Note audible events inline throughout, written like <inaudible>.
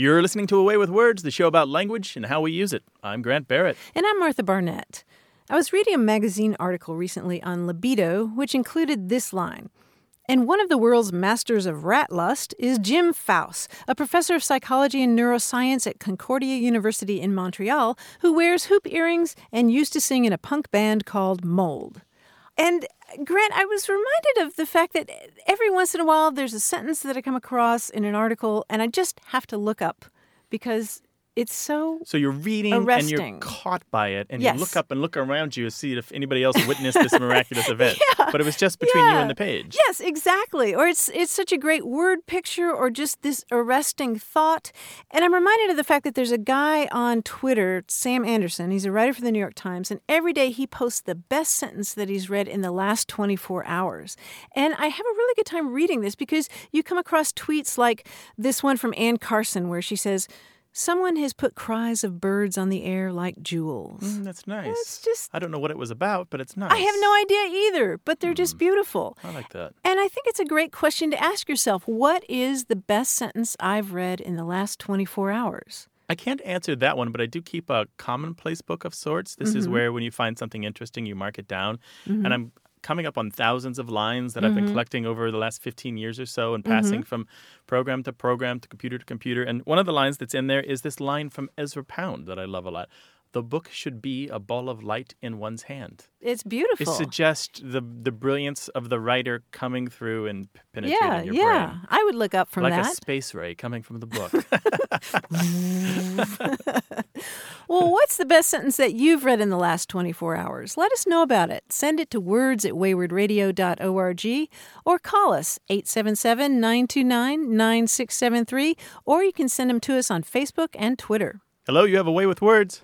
You're listening to A Way with Words, the show about language and how we use it. I'm Grant Barrett. And I'm Martha Barnette. I was reading a magazine article recently on libido, which included this line. And one of the world's masters of rat lust is Jim Pfaus, a professor of psychology and neuroscience at Concordia University in Montreal, who wears hoop earrings and used to sing in a punk band called Mold. And Grant, I was reminded of the fact that every once in a while there's a sentence that I come across in an article and I just have to look up because it's so So you're reading and you're caught by it, and Yes. you look up and look around you to see if anybody else witnessed this <laughs> miraculous event. Yeah. But it was just between you and the page. Yes, exactly. Or it's it's such a great word picture or just this arresting thought. And I'm reminded of the fact that there's a guy on Twitter, Sam Anderson. He's a writer for the New York Times, and every day he posts the best sentence that he's read in the last 24 hours. And I have a really good time reading this because you come across tweets like this one from Anne Carson where she says, Someone has put cries of birds on the air like jewels. Mm, that's nice. It's just- I don't know what it was about, but it's nice. I have no idea either, but they're just beautiful. I like that. And I think it's a great question to ask yourself what is the best sentence I've read in the last 24 hours? I can't answer that one, but I do keep a commonplace book of sorts. This Mm-hmm. is where when you find something interesting, you mark it down. And I'm coming up on thousands of lines that I've Mm-hmm. been collecting over the last 15 years or so and passing from program to program to computer to computer. And one of the lines that's in there is this line from Ezra Pound that I love a lot. The book should be a ball of light in one's hand. It's beautiful. It suggests the the brilliance of the writer coming through and penetrating yeah, your yeah. brain. I would look up from that. Like a space ray coming from the book. <laughs> well, what's the best sentence that you've read in the last 24 hours? Let us know about it. Send it to words at waywordradio.org or call us 877 929 9673 or you can send them to us on Facebook and Twitter. Hello, you have a way with words.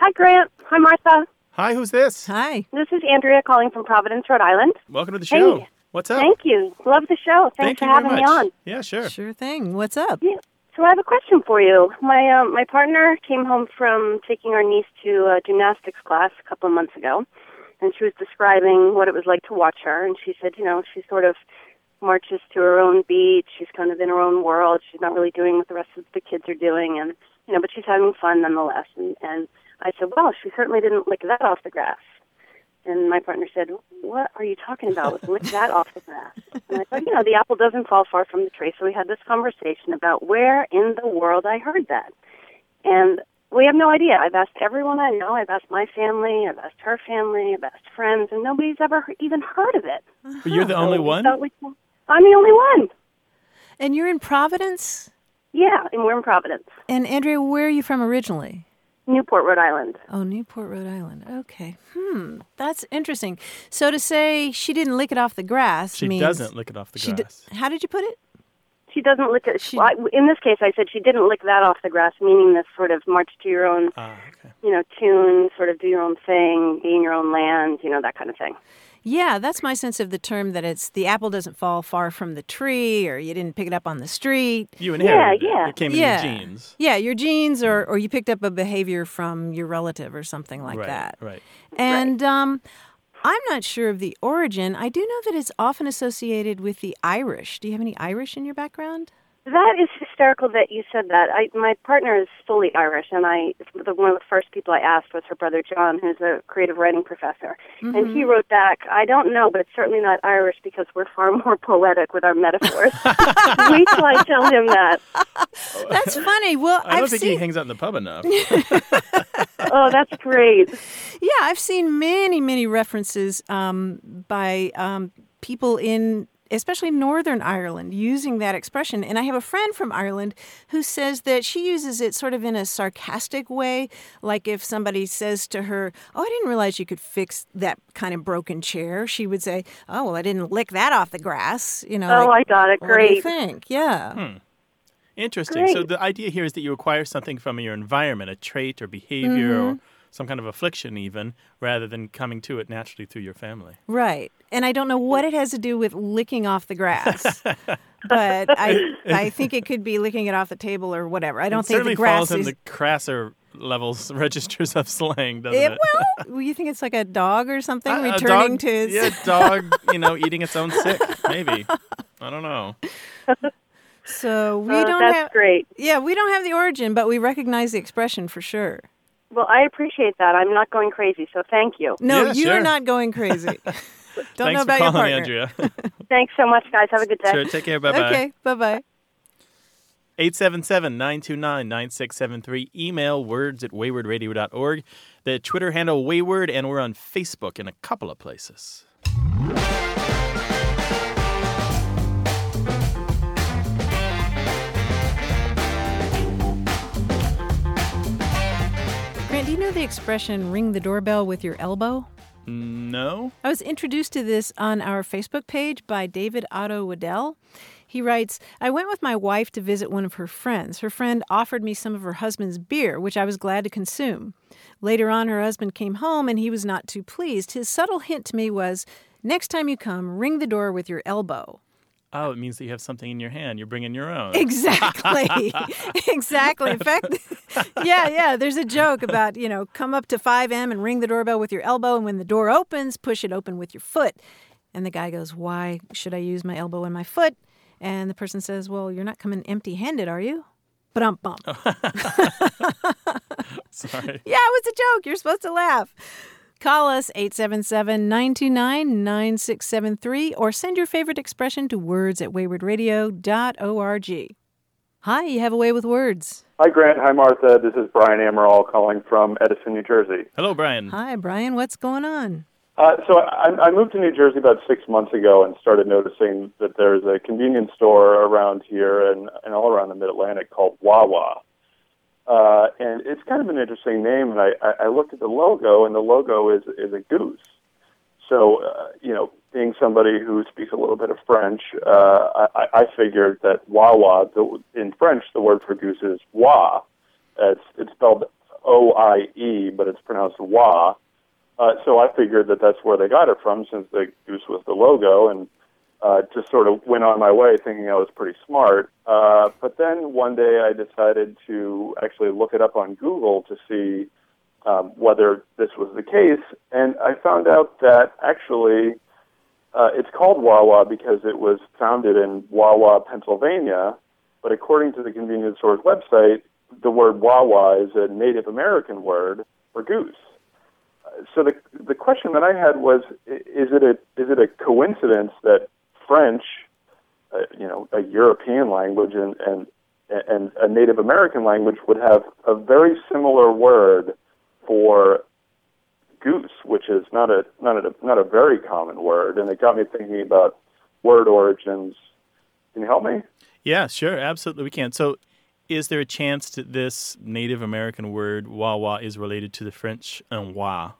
Hi, Grant. Hi, Martha. Hi, who's this? Hi. This is Andrea calling from Providence, Rhode Island. Welcome to the show. Hey. What's up? Thank you. Love the show. Thank Thanks you for having me on. Yeah, sure. Sure thing. What's up? Yeah. So I have a question for you. My um, my partner came home from taking our niece to a gymnastics class a couple of months ago, and she was describing what it was like to watch her. And she said, you know, she sort of marches to her own beat. She's kind of in her own world. She's not really doing what the rest of the kids are doing, and you know, but she's having fun nonetheless. And, and I said, well, she certainly didn't lick that off the grass. And my partner said, "What are you talking about? with <laughs> Lick that off the grass." And I said, "You know, the apple doesn't fall far from the tree." So we had this conversation about where in the world I heard that, and we have no idea. I've asked everyone I know. I've asked my family. I've asked her family. I've asked friends, and nobody's ever even heard of it. But you're the only So we one? we- I'm the only one. And you're in Providence? Yeah, and we're in Providence, And Andrea, where are you from originally? Newport, Rhode Island. Oh, Newport, Rhode Island. Okay. Hmm. That's interesting. So to say she didn't lick it off the grass She means doesn't lick it off the she d- grass. how did you put it? She doesn't lick it. She- well, I- in this case, I said she didn't lick that off the grass, meaning this sort of march to your own Ah, okay. you know, tune, sort of do your own thing, be in your own land, you know, that kind of thing. Yeah, that's my sense of the term that it's the apple doesn't fall far from the tree or you didn't pick it up on the street. You inherited yeah. it. It came yeah. in your genes. Yeah, your genes or or you picked up a behavior from your relative or something like right, that. Right. And um I'm not sure of the origin. I do know that it's often associated with the Irish. Do you have any Irish in your background? That is hysterical that you said that. I, my partner is fully Irish, and I the, one of the first people I asked was her brother John, who's a creative writing professor, and he wrote back, "I don't know, but it's certainly not Irish because we're far <laughs> more poetic with our metaphors." <laughs> Wait till I tell him that. That's funny. Well, I don't have think seen he hangs out in the pub enough. <laughs> Oh, that's great. Yeah, I've seen many, many references um, by um, people in, especially Northern Ireland, using that expression. And I have a friend from Ireland who says that she uses it sort of in a sarcastic way. Like if somebody says to her, Oh, I didn't realize you could fix that kind of broken chair, she would say, Oh, well, I didn't lick that off the grass. You know, Oh, like, I got it. what do you Great. think? Yeah. Interesting. So the idea here is that you acquire something from your environment, a trait or behavior or Mm-hmm. Some kind of affliction even, rather than coming to it naturally through your family. Right. And I don't know what it has to do with licking off the grass. <laughs> but I I think it could be licking it off the table or whatever. I don't it think certainly the grass falls in the crasser levels <laughs> registers of slang, doesn't it, it? <laughs> well, you think it's like a dog or something A- a returning dog, to its yeah, dog, you know, eating its own sick, maybe. I don't know. So we Uh, don't that's have. great. Yeah, we don't have the origin, but we recognize the expression for sure. Well, I appreciate that. I'm not going crazy, so thank you. No, Yeah, you're sure. not going crazy. <laughs> don't Thanks know for about your calling, partner. Andrea. <laughs> Thanks so much, guys. Have a good day. sure, take care. Bye bye. Okay, bye bye. 877 929 9673. Email words at waywordradio.org. The Twitter handle Wayword, and we're on Facebook in a couple of places. Know the expression ring the doorbell with your elbow? No? I was introduced to this on our Facebook page by David Otto Waddell. He writes, I went with my wife to visit one of her friends. Her friend offered me some of her husband's beer, which I was glad to consume. Later on, her husband came home and he was not too pleased. His subtle hint to me was, Next time you come, ring the door with your elbow. Oh, it means that you have something in your hand. You're bringing your own. Exactly. <laughs> exactly. In fact, <laughs> yeah, yeah. There's a joke about, you know, come up to 5M and ring the doorbell with your elbow. And when the door opens, push it open with your foot. And the guy goes, Why should I use my elbow and my foot? And the person says, Well, you're not coming empty handed, are you? But um bump. <laughs> Sorry. Yeah, it was a joke. You're supposed to laugh. Call us 877 929 9673 or send your favorite expression to words at waywordradio.org. Hi, you have a way with words. Hi, Grant. Hi, Martha. This is Brian Amaral calling from Edison, New Jersey. Hello, Brian. Hi, Brian. What's going on? Uh, so I, I moved to New Jersey about six months ago and started noticing that there's a convenience store around here and, and all around the Mid Atlantic called Wawa. Uh, and it's kind of an interesting name. And I, I, looked at the logo, and the logo is is a goose. So uh, you know, being somebody who speaks a little bit of French, uh, I, I figured that Wawa, the, in French, the word for goose is wa. It's it's spelled O I E, but it's pronounced wa. Uh, so I figured that that's where they got it from, since the goose was the logo, and uh, just sort of went on my way thinking I was pretty smart. Uh, but then one day I decided to actually look it up on Google to see um, whether this was the case, and I found out that actually uh, it's called Wawa because it was founded in Wawa, Pennsylvania. But according to the convenience store's website, the word Wawa is a Native American word for goose so the the question that I had was: Is it a is it a coincidence that French, uh, you know, a European language and and and a Native American language would have a very similar word for goose, which is not a not a not a very common word, and it got me thinking about word origins. Can you help me? Yeah, sure. Absolutely, we can. So, is there a chance that this Native American word wawa is related to the French un wa,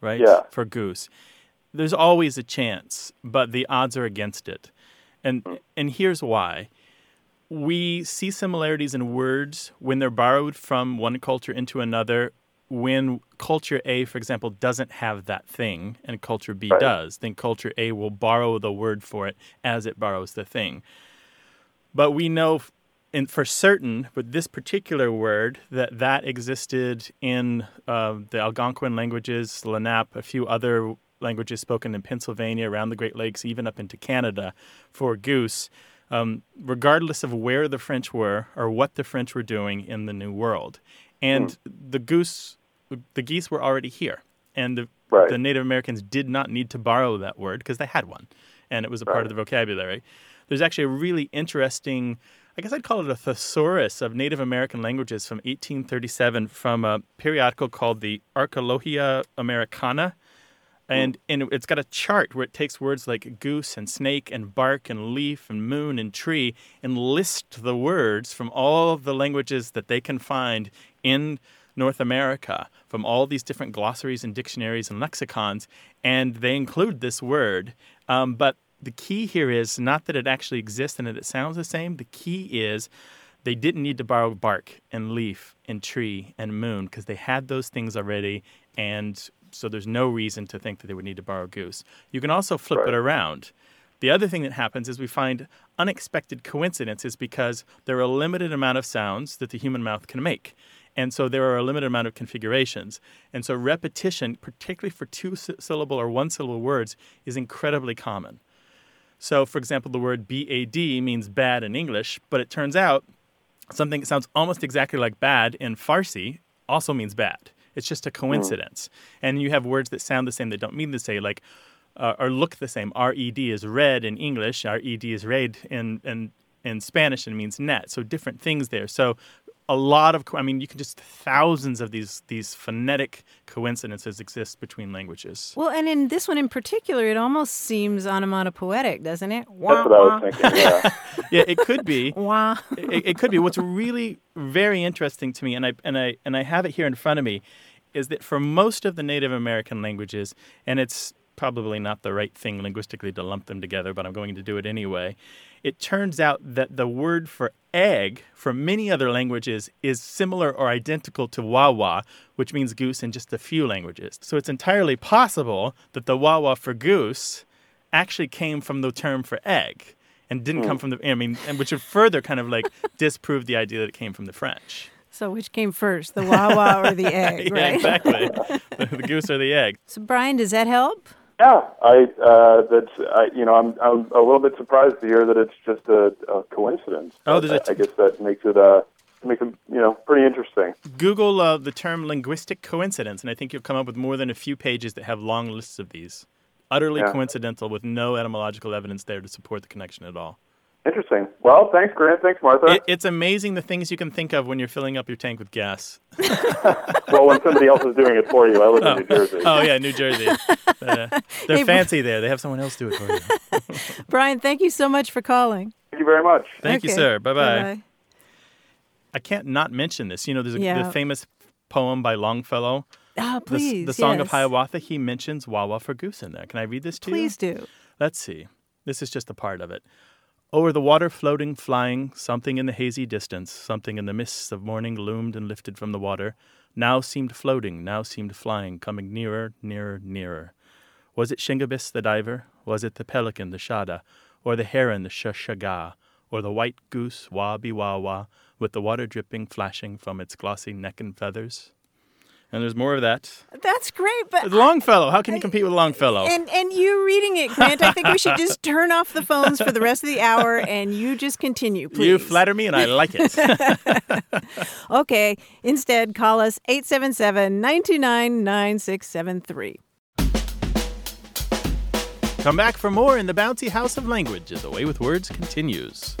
right? Yeah. For goose. There's always a chance, but the odds are against it. And and here's why. We see similarities in words when they're borrowed from one culture into another. When culture A, for example, doesn't have that thing and culture B Right. does, then culture A will borrow the word for it as it borrows the thing. But we know in, for certain with this particular word that that existed in uh, the Algonquin languages, Lenape, a few other languages spoken in Pennsylvania, around the Great Lakes, even up into Canada for goose, um, regardless of where the French were or what the French were doing in the New World. And the goose, the geese were already here. And the, Right. the Native Americans did not need to borrow that word because they had one and it was a part of the vocabulary. There's actually a really interesting, I guess I'd call it a thesaurus of Native American languages from 1837 from a periodical called the Archaeologia Americana. And, and it's got a chart where it takes words like goose and snake and bark and leaf and moon and tree and lists the words from all of the languages that they can find in North America from all these different glossaries and dictionaries and lexicons, and they include this word. Um, but the key here is not that it actually exists and that it sounds the same. The key is they didn't need to borrow bark and leaf and tree and moon because they had those things already, and so there's no reason to think that they would need to borrow goose. You can also flip Right. it around. The other thing that happens is we find unexpected coincidences because there are a limited amount of sounds that the human mouth can make. And so there are a limited amount of configurations. And so repetition, particularly for two syllable or one syllable words, is incredibly common. So, for example, the word BAD means bad in English, but it turns out something that sounds almost exactly like bad in Farsi also means bad. It's just a coincidence. And you have words that sound the same that don't mean the same, like uh, or look the same. RED is red in English. RED is red in, in in Spanish and it means net. So different things there. So a lot of I mean you can just thousands of these these phonetic coincidences exist between languages. Well, and in this one in particular, it almost seems onomatopoetic, doesn't it? That's what I was thinking. Yeah. <laughs> yeah, it could be. <laughs> Wah. it, it could be. What's really very interesting to me, and I and I and I have it here in front of me, is that for most of the Native American languages, and it's probably not the right thing linguistically to lump them together, but I'm going to do it anyway. It turns out that the word for egg for many other languages is similar or identical to wawa, which means goose in just a few languages. So it's entirely possible that the wawa for goose actually came from the term for egg and didn't come hmm. from the I mean which would further kind of like disprove the idea that it came from the French. So, which came first, the wawa or the <laughs> egg, yeah, right? exactly. <laughs> the, the goose or the egg. So, Brian, does that help? Yeah, I uh, that's I, you know I'm I'm a little bit surprised to hear that it's just a, a coincidence. Oh, there's a I, I guess that makes it uh makes it you know pretty interesting. Google uh, the term linguistic coincidence, and I think you'll come up with more than a few pages that have long lists of these. Utterly Yeah. coincidental with no etymological evidence there to support the connection at all. Interesting. Well, thanks, Grant. Thanks, Martha. It, it's amazing the things you can think of when you're filling up your tank with gas. <laughs> well, when somebody else is doing it for you, I live in New Jersey. Oh, yeah, New Jersey. Uh, <laughs> they're Hey, fancy there. They have someone else do it for you. <laughs> Brian, thank you so much for calling. Thank you very much. Thank you, sir. Bye bye. Bye-bye. I can't not mention this. You know, there's a Yeah. the famous poem by Longfellow, Ah, the, please. the Song of. Hiawatha. He mentions Wawa for goose in there. Can I read this to you? Please do. Let's see. This is just a part of it. O'er the water floating, flying, something in the hazy distance, something in the mists of morning loomed and lifted from the water, now seemed floating, now seemed flying, coming nearer, nearer, nearer. Was it Shingebis the diver? Was it the pelican, the shada? Or the heron, the shashaga? Or the white goose, wah wah, with the water dripping, flashing from its glossy neck and feathers? And there's more of that. That's great, but Longfellow. How can you compete with Longfellow? and and you reading it, Grant, I think we should just turn off the phones for the rest of the hour and you just continue, please. You flatter me, and I like it. <laughs> Okay. Instead, call us 877 929 9673. Come back for more in the bouncy house of language as the way with words continues.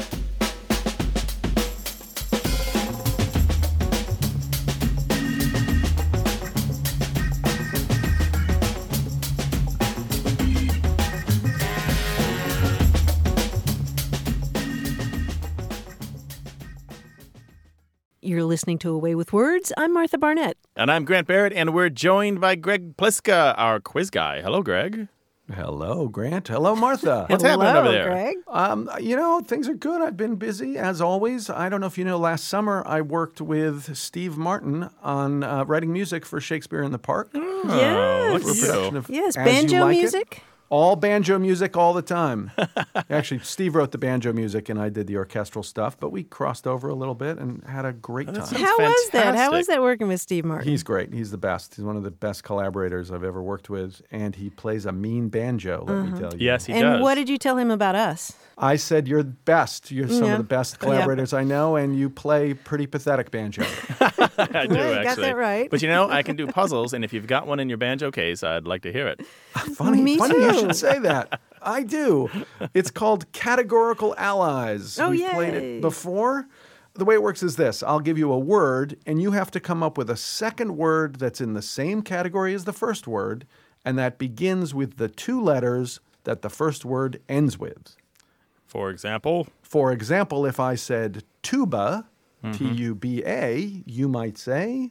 You're listening to A Way with Words. I'm Martha Barnette. And I'm Grant Barrett, and we're joined by Greg Pliska, our quiz guy. Hello, Greg. Hello, Grant. Hello, Martha. <laughs> What's happening over there? Greg. um, you know, things are good. I've been busy as always. I don't know if you know, last summer I worked with Steve Martin on uh, writing music for Shakespeare in the Park. Yes. Oh, look for a production of Yes, As You banjo Like It. Music. All banjo music all the time. <laughs> Actually, Steve wrote the banjo music and I did the orchestral stuff, but we crossed over a little bit and had a great that time. sounds How was that? How was that working with Steve Martin? He's great. He's the best. He's one of the best collaborators I've ever worked with, and he plays a mean banjo, let me tell you. Yes, he Uh-huh. and what did you tell him about us? I said you're the best. You're some Yeah. of the best <laughs> collaborators I know, and you play pretty pathetic banjo. I do, Well, you got that right. But you know, I can do <laughs> puzzles, and if you've got one in your banjo case, I'd like to hear it. <laughs> funny, Me funny you should say that. I do. It's called Categorical Allies. Oh, We've played it before. The way it works is this I'll give you a word, and you have to come up with a second word that's in the same category as the first word, and that begins with the two letters that the first word ends with. For example, For example, if I said tuba, Mm-hmm. T U B A, you might say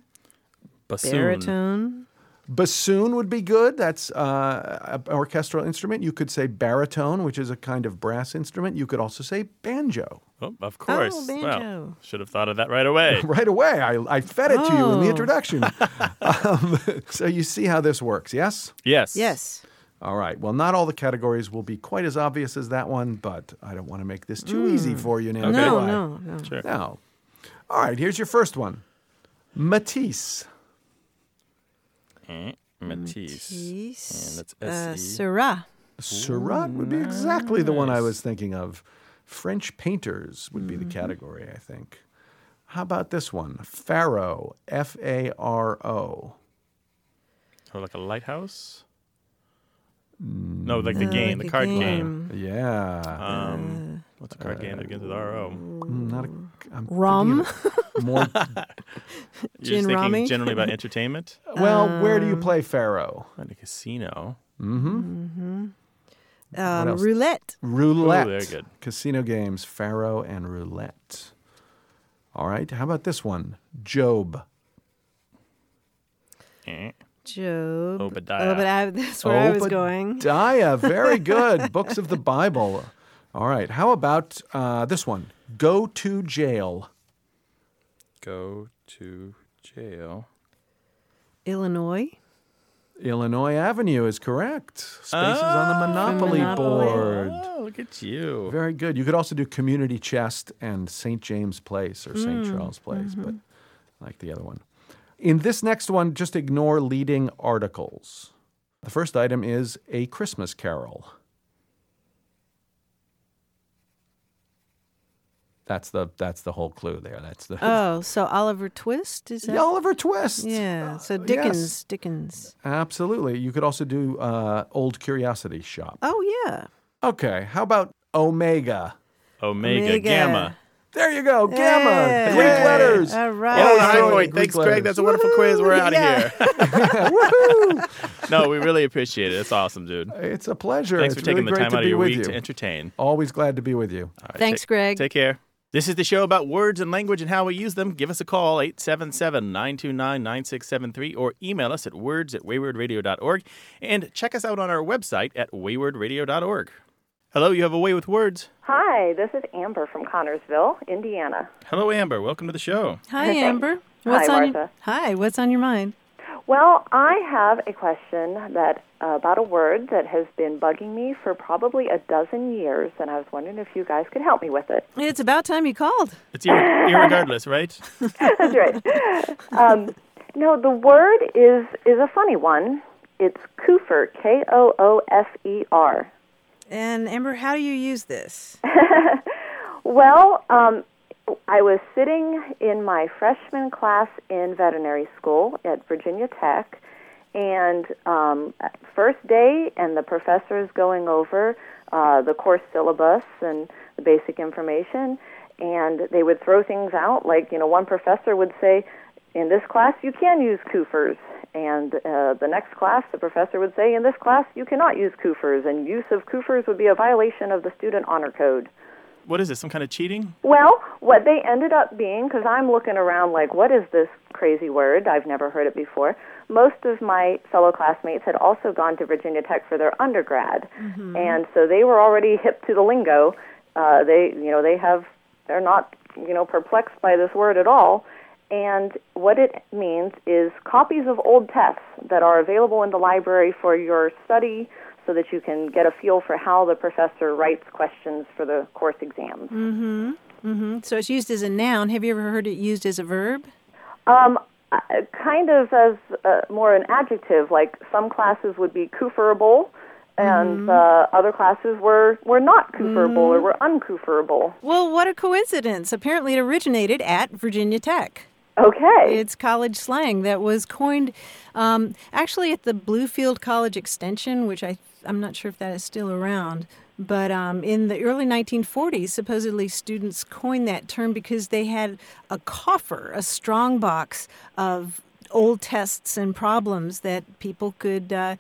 bassoon. Baritone. Bassoon would be good. That's uh, an orchestral instrument. You could say baritone, which is a kind of brass instrument. You could also say banjo. Oh, of course. banjo. Well, should have thought of that right away. <laughs> Right away, I, I fed it to you in the Oh. introduction. <laughs> um, <laughs> so you see how this works, yes? yes. Yes. All right. Well, not all the categories will be quite as obvious as that one, but I don't want to make this too easy for you now. Okay. No, I? no, no. Sure. No. All right. Here's your first one Matisse. Eh, Matisse. Matisse. And that's Uh, S-E. Seurat. Seurat would be exactly the one I was thinking of. French painters would be the category, I think. How about this one? Faro, F A R O. Or like a lighthouse? No, like the game, the like a card game. game. Yeah. Um, what's a card game that begins with R-O? Mm, Not a, I'm Rum. of more, <laughs> You're Gin just thinking rummy? generally about entertainment? <laughs> well, where do you play Faro? At a casino. Mhm. Mhm. Um, else? roulette. Roulette. very good. Casino games, Faro and roulette. All right. How about this one? Job. Eh. Job. Obadiah. Obadiah. That's where I was going. Obadiah. Very <laughs> good. Books of the Bible. All right. How about uh, this one? Go to jail. Go to jail. Illinois. Illinois Avenue is correct. Spaces on the Monopoly, Monopoly. board. Oh, look at you. Very good. You could also do Community Chest and St. James Place or St. Charles Place, but I like the other one. In this next one, just ignore leading articles. The first item is A Christmas Carol. That's the that's the whole clue there. That's the Oh, so Oliver Twist is that? The Oliver Twist. Yeah. So Uh, Dickens. yes, Dickens. absolutely. You could also do uh, Old Curiosity Shop. Oh yeah. Okay. How about Omega? Omega, Omega. Gamma. There you go. Gamma. Hey. Greek letters. All right. Oh, high point. Greek Thanks, Greg. That's a wonderful quiz. We're out of Yeah. here. <laughs> no, we really appreciate it. It's awesome, dude. It's a pleasure. Thanks it's for taking really the time to out of your week you. to entertain. Always glad to be with you. All right, Thanks, take- Greg. Take care. This is the show about words and language and how we use them. Give us a call, 877-929-9673, or email us at words at waywordradio.org. And check us out on our website at waywordradio.org. Hello, you have a way with words. Hi, this is Amber from Connersville, Indiana. Hello, Amber. Welcome to the show. Hi, Thanks. Amber. Hi, What's on Martha. Hi. What's on your mind? Well, I have a question that uh, about a word that has been bugging me for probably a dozen years, and I was wondering if you guys could help me with it. It's about time you called. It's ir- irregardless, right? <laughs> That's right. um, no, the word is is a funny one. It's koofer, K O O F E R. And Amber, how do you use this? <laughs> Well, um, I was sitting in my freshman class in veterinary school at Virginia Tech, and um, first day, and the professor is going over uh, the course syllabus and the basic information, and they would throw things out like, you know, one professor would say, in this class you can use koofers, and uh, the next class the professor would say, in this class you cannot use koofers, and use of koofers would be a violation of the student honor code. What is this? Some kind of cheating? Well, what they ended up being, because I'm looking around like, what is this crazy word? I've never heard it before. Most of my fellow classmates had also gone to Virginia Tech for their undergrad, and so they were already hip to the lingo. Uh, they, you know, they have, they're not, you know, perplexed by this word at all. And what it means is copies of old tests that are available in the library for your study so that you can get a feel for how the professor writes questions for the course exams. hmm Mhm. So it's used as a noun. Have you ever heard it used as a verb? Um, uh, kind of as uh, more an adjective, like some classes would be kooferable, and uh, other classes were, were not kooferable or were unkooferable. Well, what a coincidence. Apparently, it originated at Virginia Tech. Okay. It's college slang that was coined um, actually at the Bluefield College Extension, which I, I'm not sure if that is still around. But um, in the early 1940s, supposedly students coined that term because they had a coffer, a strong box of old tests and problems that people could uh,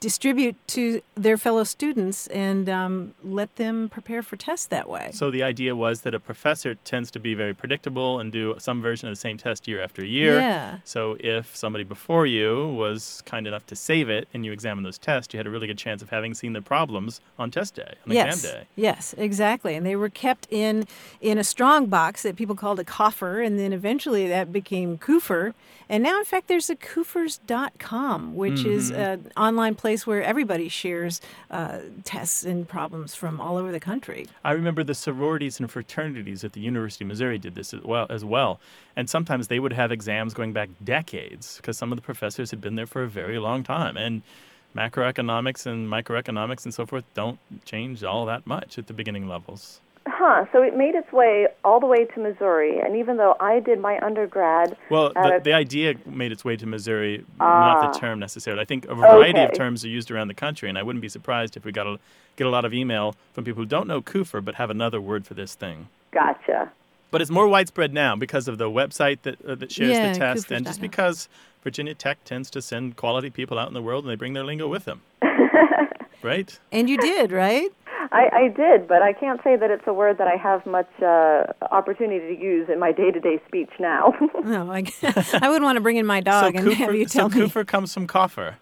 distribute to their fellow students and um, let them prepare for tests that way. So the idea was that a professor tends to be very predictable and do some version of the same test year after year. Yeah. So if somebody before you was kind enough to save it and you examine those tests, you had a really good chance of having seen the problems on test day, on yes, exam day. Yes, exactly. And they were kept in in a strong box that people called a coffer, and then eventually that became Koofer. And now, in fact, there's a Koofers.com, which is an online place where everybody shares uh, tests and problems from all over the country. I remember the sororities and fraternities at the University of Missouri did this as well, as well. And sometimes they would have exams going back decades because some of the professors had been there for a very long time. And macroeconomics and microeconomics and so forth don't change all that much at the beginning levels. Huh. So it made its way all the way to Missouri, and even though I did my undergrad, Well, the, a- the idea made its way to Missouri, not Ah. the term necessarily. I think a variety of terms are used around the country, and I wouldn't be surprised if we got a, get a lot of email from people who don't know Koofer but have another word for this thing. gotcha. But it's more widespread now because of the website that uh, that shares Yeah, the test, and just because Virginia Tech tends to send quality people out in the world and they bring their lingo with them. <laughs> right? And you did, right? I, I did, but I can't say that it's a word that I have much uh, opportunity to use in my day-to-day speech now. <laughs> No, I, <laughs> I wouldn't want to bring in my dog so and Koofer, have you so tell me. Koofer comes from coffer.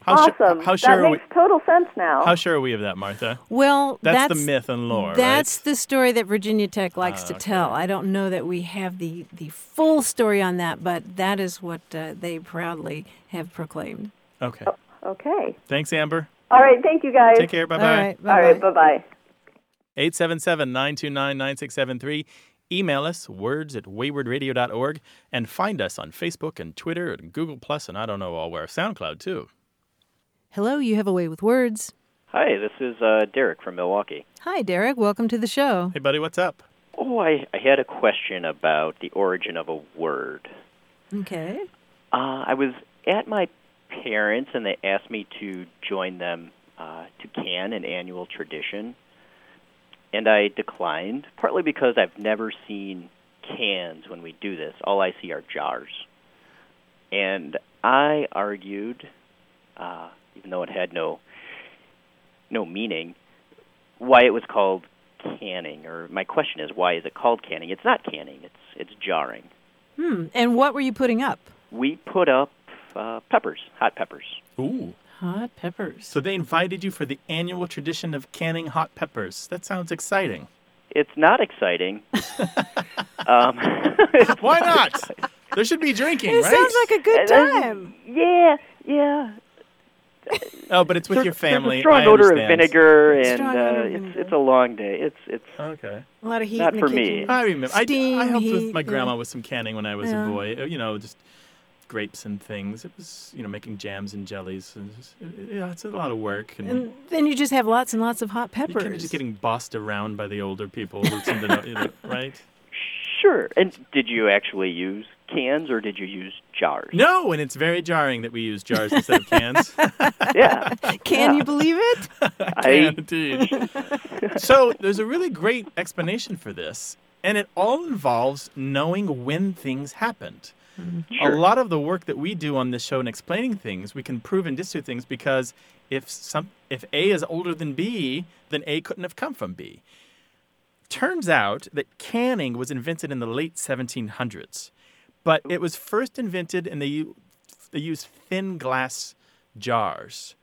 How su- awesome. how sure that are we? makes total sense now. How sure are we of that, Martha? Well, That's, that's the myth and lore, That's right? the story that Virginia Tech likes Ah, to okay. tell. I don't know that we have the, the full story on that, but that is what uh, they proudly have proclaimed. Okay. okay. Thanks, Amber. All right. Thank you, guys. Take care. Bye bye. All right. bye-bye. Bye bye. 877 929 9673. Email us words at waywordradio.org and find us on Facebook and Twitter and Google Plus and I don't know all where. SoundCloud too. Hello, you have a way with words. Hi, this is uh, Derek from Milwaukee. Hi, Derek. Welcome to the show. Hey, buddy, what's up? Oh, I, I had a question about the origin of a word. Okay. Uh, I was at my parents, and they asked me to join them uh, to can an annual tradition, and I declined, partly because I've never seen cans when we do this. All I see are jars. And I argued, uh, even though it had no no meaning, why it was called canning. Or my question is, why is it called canning? It's not canning. It's it's jarring. Hmm. And what were you putting up? We put up uh, peppers, hot peppers. Ooh. Hot peppers. So they invited you for the annual tradition of canning hot peppers. That sounds exciting. It's not exciting. <laughs> um, <laughs> Why not? <laughs> there should be drinking, it right? sounds like a good time. yeah, yeah. oh, but it's with There- your family. There's a strong I odor of understand. vinegar, and Strong uh, odor of it's vinegar. it's a long day. It's it's Okay. A lot of heat Not in the for me. I remember. I, Steam, I helped with heat, my yeah. grandma with some canning when I was Yeah. a boy. Uh, You know, just grapes and things. It was, you know, making jams and jellies. And just, it- yeah, it's a lot of work. And, And then you just have lots and lots of hot peppers. you're peppers. kind of just getting bossed around by the older people who seem to know, you know, <laughs> right? sure. And did you actually use cans, or did you use jars? No, and it's very jarring that we use jars instead of cans. <laughs> <laughs> Yeah, Can you believe it? I can indeed. so there's a really great explanation for this, and it all involves knowing when things happened. Sure. A lot of the work that we do on this show in explaining things, we can prove and disprove things because if some if A is older than B, then A couldn't have come from B. Turns out that canning was invented in the late 1700s, but it was first invented and they they used thin glass jars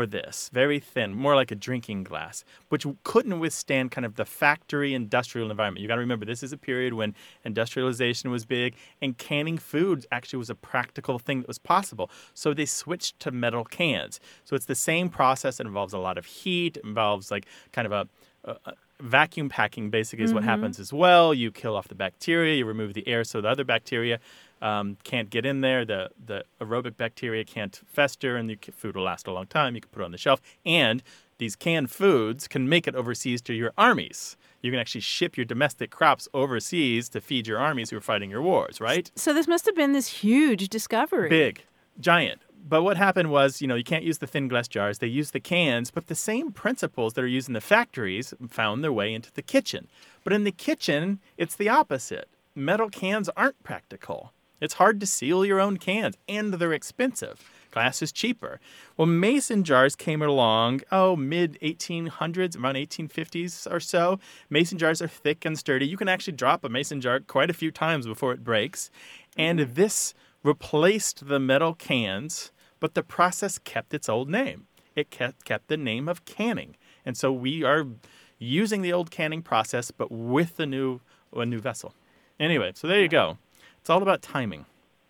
for this, very thin, more like a drinking glass, which couldn't withstand kind of the factory industrial environment. You got to remember, this is a period when industrialization was big and canning food actually was a practical thing that was possible. So they switched to metal cans. So it's the same process. It involves a lot of heat, it involves like kind of a, a, a vacuum packing basically is what mm-hmm. happens as well. You kill off the bacteria, you remove the air so the other bacteria um, can't get in there. The the aerobic bacteria can't fester, and the food will last a long time. You can put it on the shelf, and these canned foods can make it overseas to your armies. You can actually ship your domestic crops overseas to feed your armies who are fighting your wars, right? So this must have been this huge discovery. Big, giant. But what happened was, you know, you can't use the thin glass jars. They use the cans, but the same principles that are used in the factories found their way into the kitchen. But in the kitchen, it's the opposite. Metal cans aren't practical. It's hard to seal your own cans, and they're expensive. Glass is cheaper. Well, mason jars came along, oh, mid 1800s, around 1850s or so. Mason jars are thick and sturdy. You can actually drop a mason jar quite a few times before it breaks. And mm. this replaced the metal cans, but the process kept its old name. It kept, kept the name of canning. And so we are using the old canning process, but with the new, a new vessel. Anyway, so there you go. It's all about timing.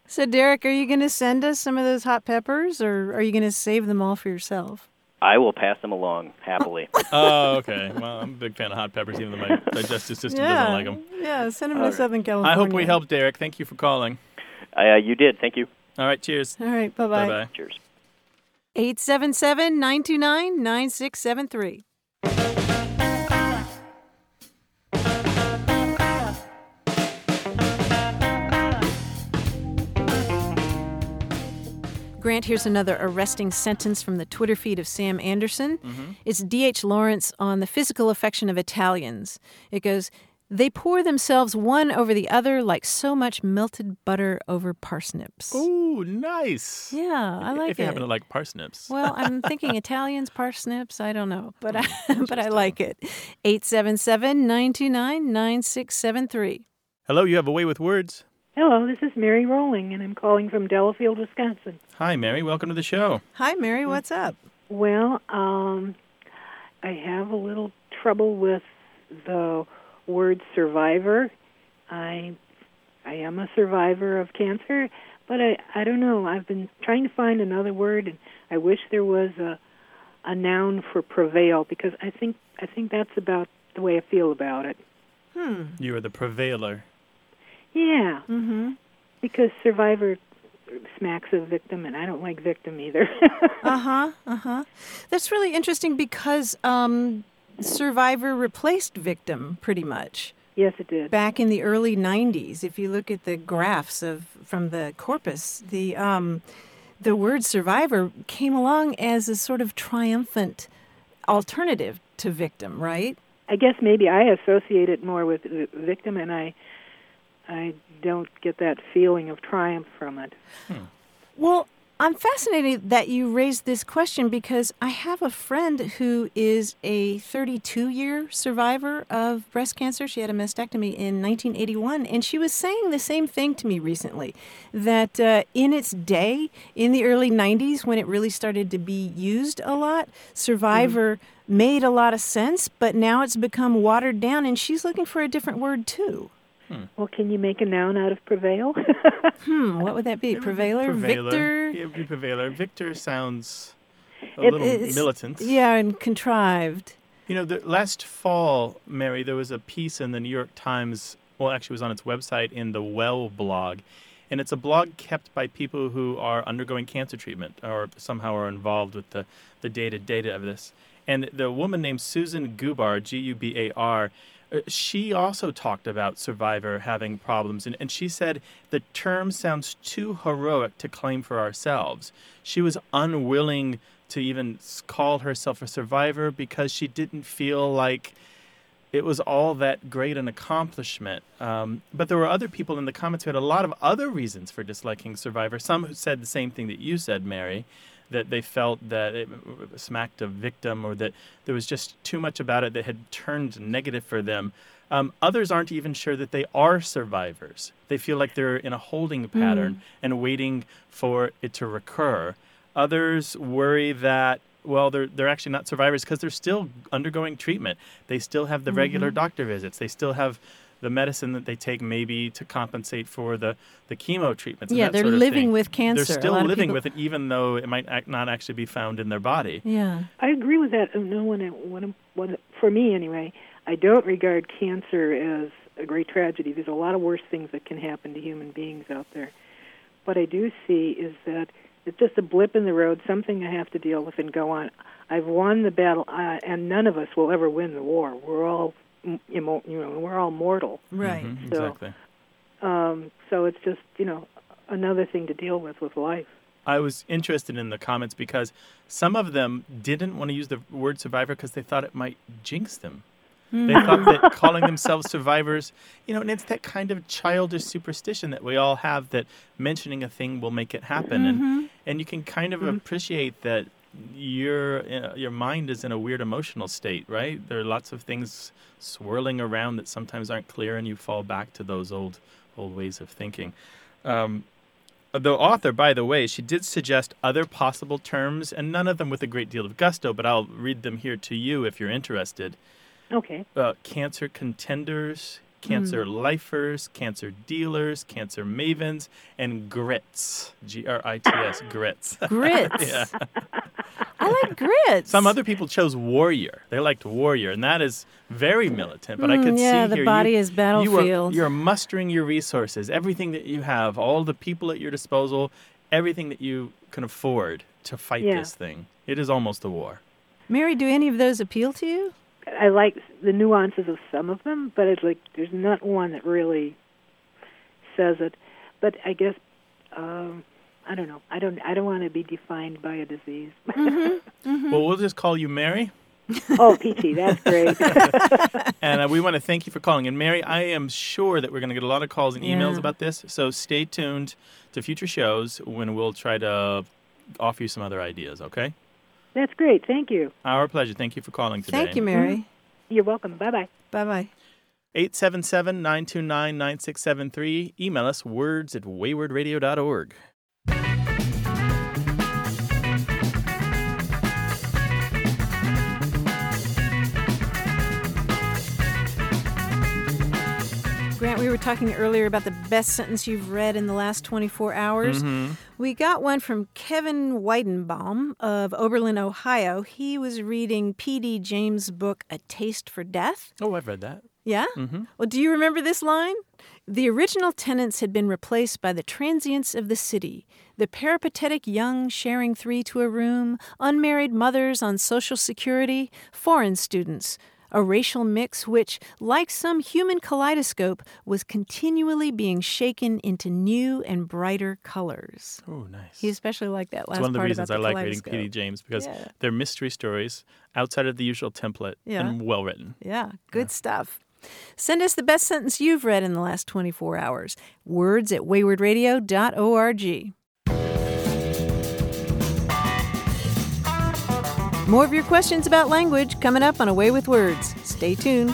So Derek, are you going to send us some of those hot peppers, or are you going to save them all for yourself? I will pass them along happily. <laughs> Oh, okay. Well, I'm a big fan of hot peppers, even though my <laughs> digestive system doesn't like them. Yeah, send them All to right. Southern California. I hope we helped, Derek. Thank you for calling. uh, you did. Thank you. All right, cheers. All right, bye Bye bye. bye. Cheers. 877 929 9673. Grant, here's another arresting sentence from the Twitter feed of Sam Anderson. Mm-hmm. It's D.H. Lawrence on the physical affection of Italians. It goes, they pour themselves one over the other like so much melted butter over parsnips. Ooh, nice. Yeah, I like it. if you it. happen to like parsnips. Well, I'm <laughs> thinking Italians, parsnips, I don't know, but I, <laughs> but I like it. 877-929-9673. Hello, you have a way with words. Hello, this is Mary Rolling, and I'm calling from Delafield, Wisconsin. Hi, Mary. Welcome to the show. Hi, Mary. What's up? Well, um, I have a little trouble with the word survivor. I I am a survivor of cancer, but I I don't know. I've been trying to find another word, and I wish there was a a noun for prevail because I think I think that's about the way I feel about it. Hmm. You are the prevailer. Yeah. Mm-hmm. Because survivor smacks of victim, and I don't like victim either. <laughs> uh huh. Uh huh. That's really interesting because um, survivor replaced victim pretty much. Yes, it did. Back in the early '90s, if you look at the graphs of from the corpus, the um, the word survivor came along as a sort of triumphant alternative to victim, right? I guess maybe I associate it more with victim, and I I don't get that feeling of triumph from it. Hmm. Well, I'm fascinated that you raised this question because I have a friend who is a 32 year survivor of breast cancer. She had a mastectomy in 1981, and she was saying the same thing to me recently that uh, in its day, in the early 90s, when it really started to be used a lot, survivor mm-hmm. made a lot of sense, but now it's become watered down, and she's looking for a different word too. Hmm. Well, can you make a noun out of prevail? <laughs> hmm, what would that be? Prevailer? Prevailer. Victor? Yeah, be prevailer. Victor sounds a It- little it's- militant. Yeah, and contrived. You know, the, last fall, Mary, there was a piece in the New York Times. Well, actually, it was on its website in the Well blog, and it's a blog kept by people who are undergoing cancer treatment or somehow are involved with the the data data of this. And the woman named Susan Gubar, G U B A R, she also talked about Survivor having problems, and, and she said the term sounds too heroic to claim for ourselves. She was unwilling to even call herself a survivor because she didn't feel like it was all that great an accomplishment. Um, but there were other people in the comments who had a lot of other reasons for disliking Survivor. Some who said the same thing that you said, Mary, that they felt that it smacked of victim or that there was just too much about it that had turned negative for them. Um, others aren't even sure that they are survivors. They feel like they're in a holding pattern and waiting for it to recur. Others worry that well, they're they're actually not survivors because they're still undergoing treatment. They still have the regular doctor visits. They still have the medicine that they take maybe to compensate for the, the chemo treatments. and Yeah, that they're sort of living thing. with cancer. They're still living people- with it, even though it might act, not actually be found in their body. Yeah. I agree with that. No one, one, one, for me anyway, I don't regard cancer as a great tragedy. There's a lot of worse things that can happen to human beings out there. What I do see is that it's just a blip in the road, something I have to deal with and go on. I've won the battle, uh, and none of us will ever win the war. We're all, immo- you know, we're all mortal. Right. Mhm, So- exactly. Um, so it's just, you know, another thing to deal with with life. I was interested in the comments because some of them didn't want to use the word survivor because they thought it might jinx them. They thought that <laughs> calling themselves survivors, you know, and it's that kind of childish superstition that we all have that mentioning a thing will make it happen, and and you can kind of appreciate that your uh, your mind is in a weird emotional state, right? There are lots of things swirling around that sometimes aren't clear, and you fall back to those old old ways of thinking. Um, the author, by the way, she did suggest other possible terms, and none of them with a great deal of gusto, but I'll read them here to you if you're interested. Okay. Uh, cancer contenders, cancer lifers, cancer dealers, cancer mavens, and grits. G R I T S, grits. <laughs> Grits. yeah. I like grits. Some other people chose warrior. They liked warrior, and that is very militant. But I Mm, could yeah, see the here body you, is You are, you're mustering your resources, everything that you have, all the people at your disposal, everything that you can afford to fight Yeah. this thing. It is almost a war. Mary, do any of those appeal to you? I like the nuances of some of them, but it's like there's not one that really says it. But I guess um, I don't know. I don't. I don't want to be defined by a disease. <laughs> Well, we'll just call you Mary. oh, peachy, that's great. <laughs> And uh, we want to thank you for calling. And Mary, I am sure that we're going to get a lot of calls and emails Yeah. about this. So stay tuned to future shows when we'll try to offer you some other ideas, okay? That's great. Thank you. Our pleasure. Thank you for calling today. Thank you, Mary. Mm-hmm. You're welcome. Bye bye. Bye bye. 877 929 9673. Email us words at waywordradio.org. were talking earlier about the best sentence you've read in the last 24 hours. Mm-hmm. We got one from Kevin Weidenbaum of Oberlin, Ohio. He was reading P.D. James' book, A Taste for Death. Oh, I've read that. Yeah? Mm-hmm. Well, do you remember this line? The original tenants had been replaced by the transients of the city, the peripatetic young sharing three to a room, unmarried mothers on Social Security, foreign students, a racial mix which, like some human kaleidoscope, was continually being shaken into new and brighter colors. Oh, nice. He especially liked that last part. It's one of the reasons I the like reading. P.D. James because Yeah. they're mystery stories outside of the usual template Yeah. and well written. Yeah, good stuff. Send us the best sentence you've read in the last 24 hours. Words at waywordradio.org. More of your questions about language coming up on A Way with Words. Stay tuned.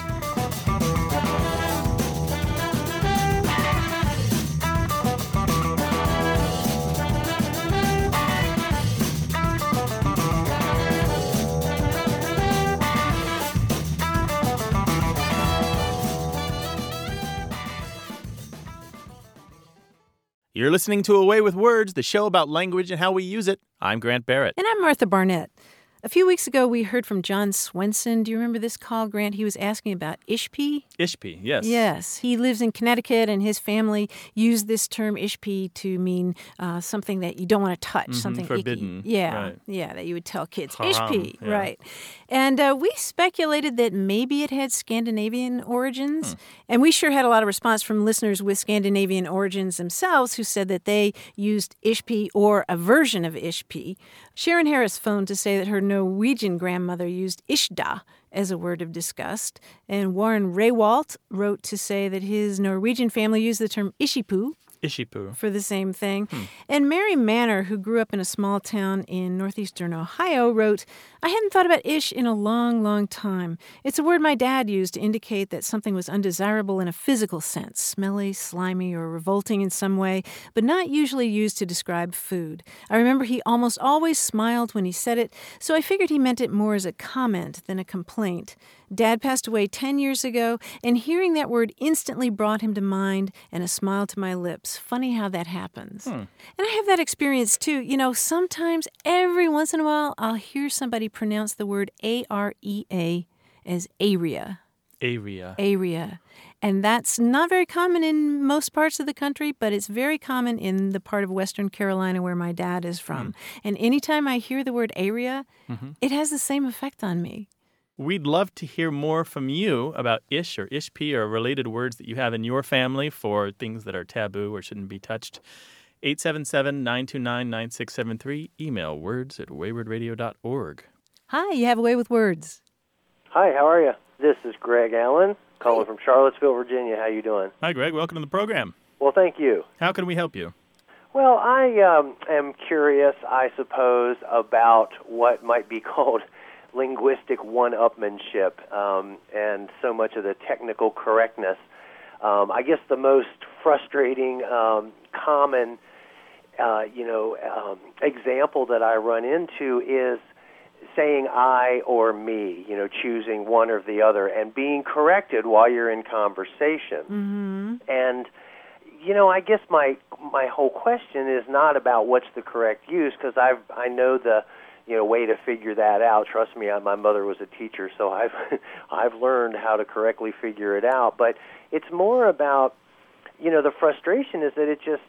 You're listening to A Way with Words, the show about language and how we use it. I'm Grant Barrett. And I'm Martha Barnette. A few weeks ago, we heard from John Swenson. Do you remember this call, Grant? He was asking about Ishpi. Ishpi, yes. Yes, he lives in Connecticut, and his family used this term "ishpi" to mean uh, something that you don't want to touch, something. Mm-hmm, forbidden, Yeah, right. yeah, that you would tell kids Haram, "ishpi," yeah. right? And uh, we speculated that maybe it had Scandinavian origins, Hmm. and we sure had a lot of response from listeners with Scandinavian origins themselves who said that they used "ishpi" or a version of "ishpi." Sharon Harris phoned to say that her Norwegian grandmother used "ishda." as a word of disgust. And Warren Raywalt wrote to say that his Norwegian family used the term ishipu Ishipu. for the same thing. Hmm. And Mary Manor, who grew up in a small town in northeastern Ohio, wrote, I hadn't thought about ish in a long, long time. It's a word my dad used to indicate that something was undesirable in a physical sense, smelly, slimy, or revolting in some way, but not usually used to describe food. I remember he almost always smiled when he said it, so I figured he meant it more as a comment than a complaint. Dad passed away 10 years ago, and hearing that word instantly brought him to mind and a smile to my lips. Funny how that happens. Hmm. And I have that experience too. You know, sometimes every once in a while, I'll hear somebody pronounce the word A R E A as area. Area. Area. And that's not very common in most parts of the country, but it's very common in the part of Western Carolina where my dad is from. Hmm. And anytime I hear the word area, mm-hmm. it has the same effect on me. We'd love to hear more from you about ish or ishpi or related words that you have in your family for things that are taboo or shouldn't be touched. 877 929 9673. Email words at waywordradio.org. Hi, you have a way with words. Hi, how are you? This is Greg Allen calling from Charlottesville, Virginia. How you doing? Hi, Greg. Welcome to the program. Well, thank you. How can we help you? Well, I um, am curious, I suppose, about what might be <laughs> called linguistic one-upmanship um, and so much of the technical correctness. Um, I guess the most frustrating, um, common, uh, you know, um, example that I run into is saying I or me, you know, choosing one or the other, and being corrected while you're in conversation. Mm-hmm. And you know, I guess my my whole question is not about what's the correct use because I I know the you know way to figure that out. Trust me, I, my mother was a teacher, so I've <laughs> I've learned how to correctly figure it out. But it's more about you know the frustration is that it just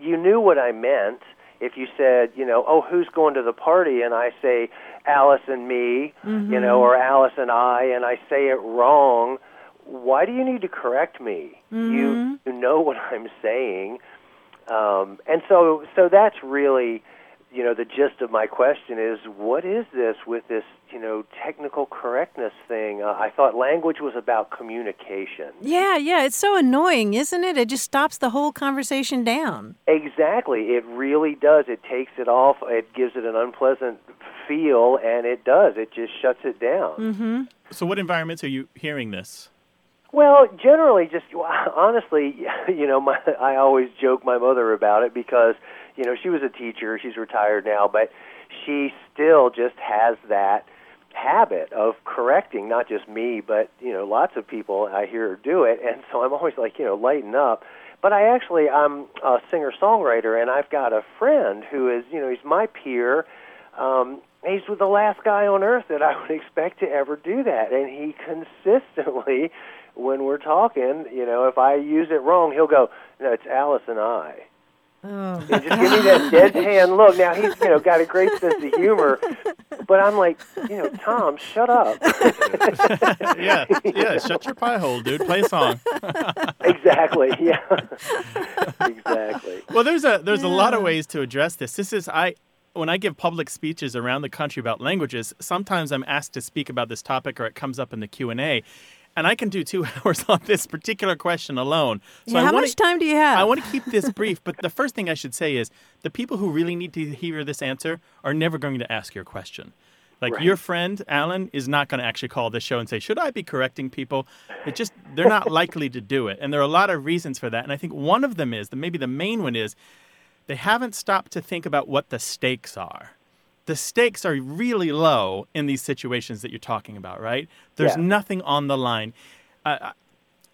you knew what I meant if you said, you know, oh, who's going to the party, and I say Alice and me, Mm-hmm. you know, or Alice and I, and I say it wrong, why do you need to correct me? Mm-hmm. You you know what I'm saying, um, and so so that's really, you know, the gist of my question is, what is this with this, you know, technical correctness thing? Uh, I thought language was about communication. Yeah, yeah, it's so annoying, isn't it? It just stops the whole conversation down. Exactly. It really does. It takes it off. It gives it an unpleasant feel, and it does. It just shuts it down. Mm-hmm. So, what environments are you hearing this? Well, generally, just honestly, <laughs> you know, my, I always joke my mother about it because, you know, she was a teacher. She's retired now, but she still just has that habit of correcting not just me, but you know, lots of people. I hear her do it, and so I'm always like, you know, lighten up. But I actually, I'm a singer songwriter, and I've got a friend who is, you know, he's my peer. Um, he's the last guy on earth that I <laughs> would expect to ever do that, and he consistently when we're talking, you know, if I use it wrong, he'll go, "No, it's Alice and I." Oh. And just give me that deadpan look. Now he's, you know, got a great sense of humor, but I'm like, you know, Tom, shut up. <laughs> yeah, yeah. <laughs> Shut your pie hole, dude. Play a song. <laughs> exactly. Yeah. exactly. Well, there's a there's a lot of ways to address this. This is I when I give public speeches around the country about languages. Sometimes I'm asked to speak about this topic, or it comes up in the Q and I can do two <laughs> hours on this particular question alone. So Yeah, how wanna- much time do you have? I want to keep this brief, but the first thing I should say is the people who really need to hear this answer are never going to ask your question. Like Right. your friend Alan is not going to actually call this show and say, "Should I be correcting people?" It just they're not <laughs> likely to do it, and there are a lot of reasons for that. And I think one of them is that maybe the main one is they haven't stopped to think about what the stakes are. The stakes are really low in these situations that you're talking about, right? There's Yeah. nothing on the line. Uh,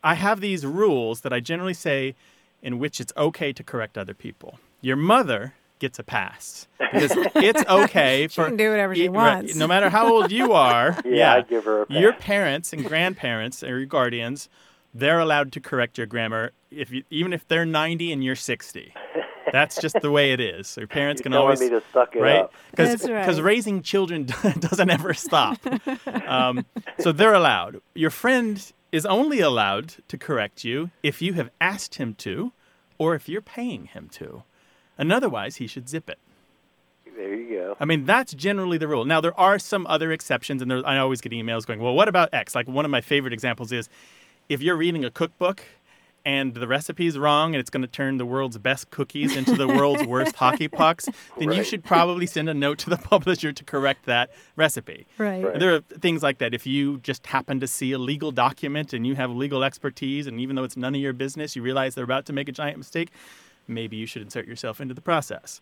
I have these rules that I generally say in which it's okay to correct other people. Your mother gets a pass because <laughs> it's okay for She can do whatever she it- right, wants. no matter how old you are. <laughs> Yeah, I'd give her a pass. Your parents and grandparents or your guardians, they're allowed to correct your grammar if you, even if they're 90 and you're 60. <laughs> That's just the way it is. Your parents You're can always me to suck it right up. because right. raising children <laughs> doesn't ever stop. um, so they're allowed. Your friend is only allowed to correct you if you have asked him to, or if you're paying him to. And otherwise, he should zip it. There you go. I mean, that's generally the rule. Now, there are some other exceptions, and there, I always get emails going, well, what about X? Like, one of my favorite examples is if you're reading a cookbook and the recipe's wrong and it's going to turn the world's best cookies into the world's <laughs> worst hockey pucks, then you should probably send a note to the <laughs> publisher to correct that recipe. Right. Right. There are things like that. If you just happen to see a legal document and you have legal expertise, and even though it's none of your business, you realize they're about to make a giant mistake, maybe you should insert yourself into the process,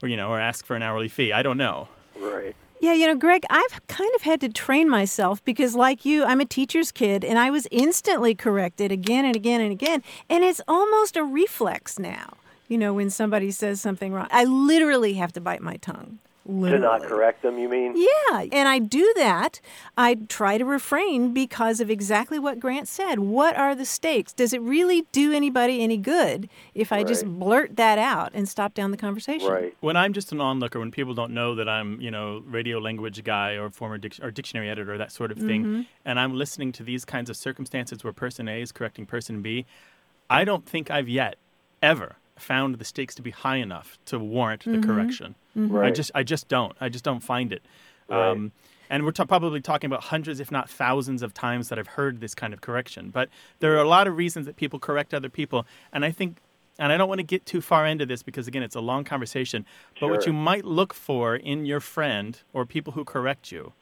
or you know, or ask for an hourly fee. I don't know. Right. Yeah, you know, Greg, I've kind of had to train myself because, like you, I'm a teacher's kid and I was instantly corrected again and again and again. And it's almost a reflex now, you know, when somebody says something wrong. I literally have to bite my tongue. To not correct them, you mean? Yeah, and I do that. I try to refrain because of exactly what Grant said. What are the stakes? Does it really do anybody any good if I just blurt that out and stop down the conversation? Right. When I'm just an onlooker, when people don't know that I'm, you know, radio language guy or former dic- or dictionary editor, that sort of thing, mm-hmm. and I'm listening to these kinds of circumstances where person A is correcting person B, I don't think I've yet ever found the stakes to be high enough to warrant the correction. I Right. just, I just don't. I just don't find it. Right. Um, and we're ta- probably talking about hundreds, if not thousands, of times that I've heard this kind of correction. But there are a lot of reasons that people correct other people, and I think, and I don't want to get too far into this because again, it's a long conversation. But what you might look for in your friend or people who correct you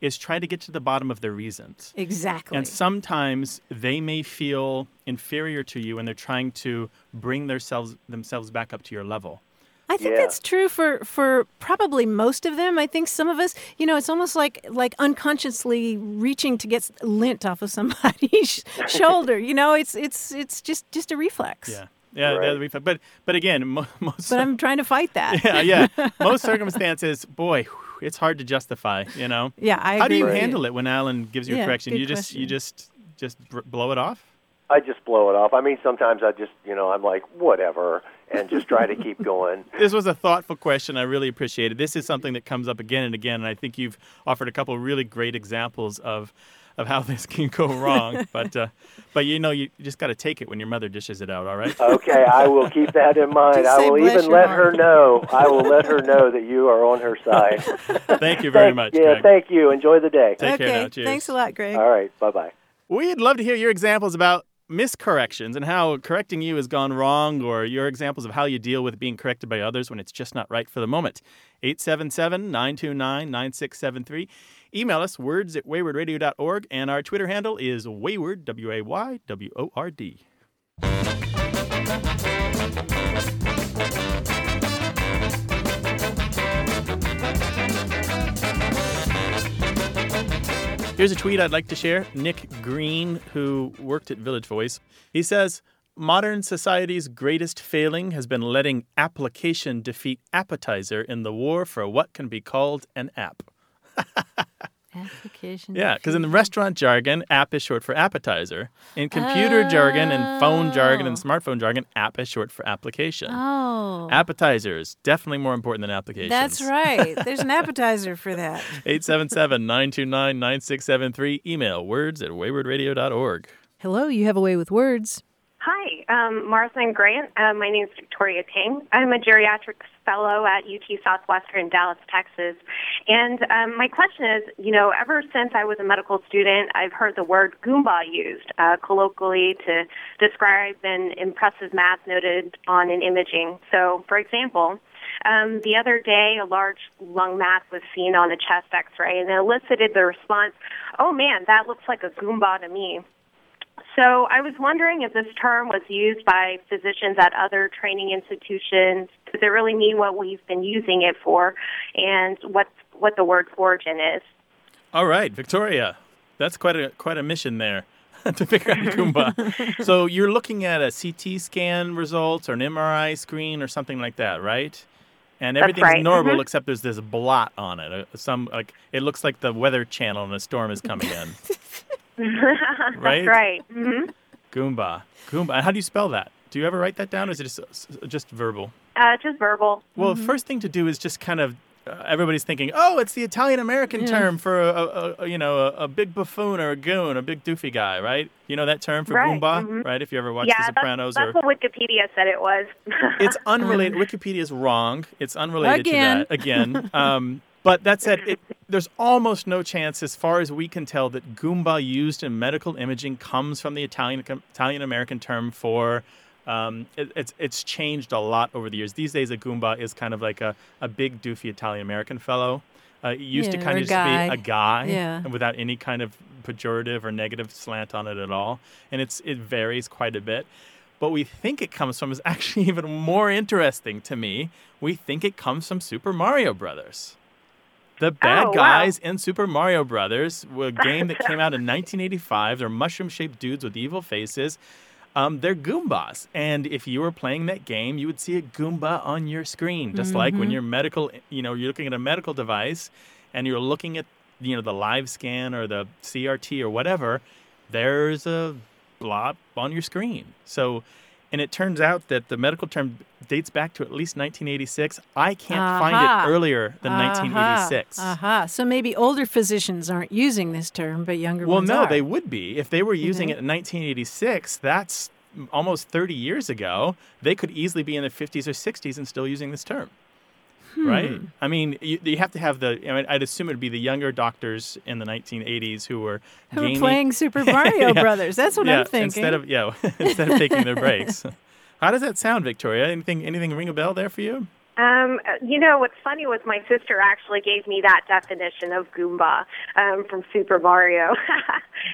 is try to get to the bottom of their reasons. Exactly. And sometimes they may feel inferior to you and they're trying to bring themselves themselves back up to your level. I think Yeah. that's true for for probably most of them. I think some of us, you know, it's almost like like unconsciously reaching to get lint off of <laughs> somebody's shoulder. You know, it's it's it's just just a reflex. Yeah. Yeah, Right. that'd be fun. but but again, mo- <laughs> most But I'm trying to fight that. yeah, yeah. <laughs> Most circumstances, boy, whew, it's hard to justify. You know. <laughs> Yeah, I How do you handle it when Alan gives you Yeah, a correction? You just you just just blow it off. I just blow it off. I mean, sometimes I just, you know, I'm like, whatever. And just try to keep going. <laughs> This was a thoughtful question. I really appreciate it. This is something that comes up again and again, and I think you've offered a couple of really great examples of of how <laughs> this can go wrong. <laughs> but uh, but you know, you just got to take it when your mother dishes it out. All right. Okay, I will keep that in mind. Just I will even let heart. her know. I will let her know that you are on her side. Thank you very Thank- much. Yeah, Greg. thank you. Enjoy the day. Take okay. care now. Cheers. Thanks a lot, Greg. All right. Bye bye. We'd love to hear your examples about miscorrections and how correcting you has gone wrong, or your examples of how you deal with being corrected by others when it's just not right for the moment. 877 929 9673. Email us words at waywordradio.org, and our Twitter handle is wayword, W Here's a tweet I'd like to share. Nick Green, who worked at Village Voice, he says, Modern society's greatest failing has been letting application defeat appetizer in the war for what can be called an app. <laughs> Application. Yeah, because in the restaurant jargon, app is short for appetizer. In computer jargon and phone jargon and Oh. smartphone jargon, app is short for application. Oh. Appetizers, definitely more important than applications. That's right. There's an appetizer for that. <laughs> 877 929 9673. Email words at waywordradio.org. Hello, you have a way with words. Hi, um, and Grant. Uh, my name is Victoria Ting. I'm a geriatrics fellow at UT Southwestern, Dallas, Texas. And um, my question is, you know, ever since I was a medical student, I've heard the word Goomba used uh, colloquially to describe an impressive mass noted on an imaging. So, for example, um, the other day, a large lung mass was seen on a chest X-ray, and it elicited the response, "Oh man, that looks like a Goomba to me." So I was wondering if this term was used by physicians at other training institutions. Does it really mean what we've been using it for, and what what the word's origin is? All right, Victoria. That's quite a quite a mission there <laughs> to figure out Goomba. <laughs> so you're looking at a CT scan results or an MRI screen or something like that, right? And everything's right, normal mhm. except there's this blot on it. uh, Some like it looks like the weather channel and a storm is coming in. <laughs> <laughs> That's Right? right. hmm Goomba. Goomba. And how do you spell that? Do you ever write that down or is it just just verbal? Uh, just verbal. Well, first thing to do is just kind of uh, everybody's thinking, oh, it's the Italian American Yeah. term for a, a, a you know a, a big buffoon or a goon, a big doofy guy, right? You know that term for Right, Goomba, mhm. right? If you ever watched yeah, The Sopranos that's, or that's what Wikipedia said it was. it's <laughs> unrelated. Wikipedia is wrong. It's unrelated Again. to that again. <laughs> Um, but that said, it, there's almost no chance, as far as we can tell, that Goomba used in medical imaging comes from the Italian Italian American term for. Um, it, it's it's changed a lot over the years. These days, a Goomba is kind of like a, a big doofy Italian American fellow. Uh, it used to kind of just guy. be a guy, Yeah. without any kind of pejorative or negative slant on it at all. And it's it varies quite a bit. What we think it comes from is <laughs> actually even more interesting to me. We think it comes from Super Mario Brothers. The bad Oh, wow. guys in Super Mario Brothers, a <laughs> game that came out in 1985. They're mushroom-shaped dudes with evil faces. Um, they're Goombas, and if you were playing that game, you would see a Goomba on your screen, just like when you're medical. You know, you're looking at a medical device, and you're looking at you know the live scan or the CRT or whatever. There's a blob on your screen. So, and it turns out that the medical term dates back to at least 1986. I can't find it uh-huh. earlier than uh-huh. Aha. 1986. Aha. Uh-huh. So maybe older physicians aren't using this term, but younger Well, ones Well, no, are. they would be. If they were using Mm-hmm. it in 1986, that's almost 30 years ago. They could easily be in their 50s or 60s and still using this term. Right? Hmm. I mean, you, you have to have the. I mean, I'd assume it'd be the younger doctors in the 1980s who were Who are gaming- playing Super <laughs> Mario Yeah. Brothers. That's what yeah, I'm thinking. Instead of yeah, <laughs> instead of taking their breaks. <laughs> How does that sound, Victoria? Anything anything ring a bell there for you? Um, you know, what's funny was my sister actually gave me that definition of Goomba um, from Super Mario.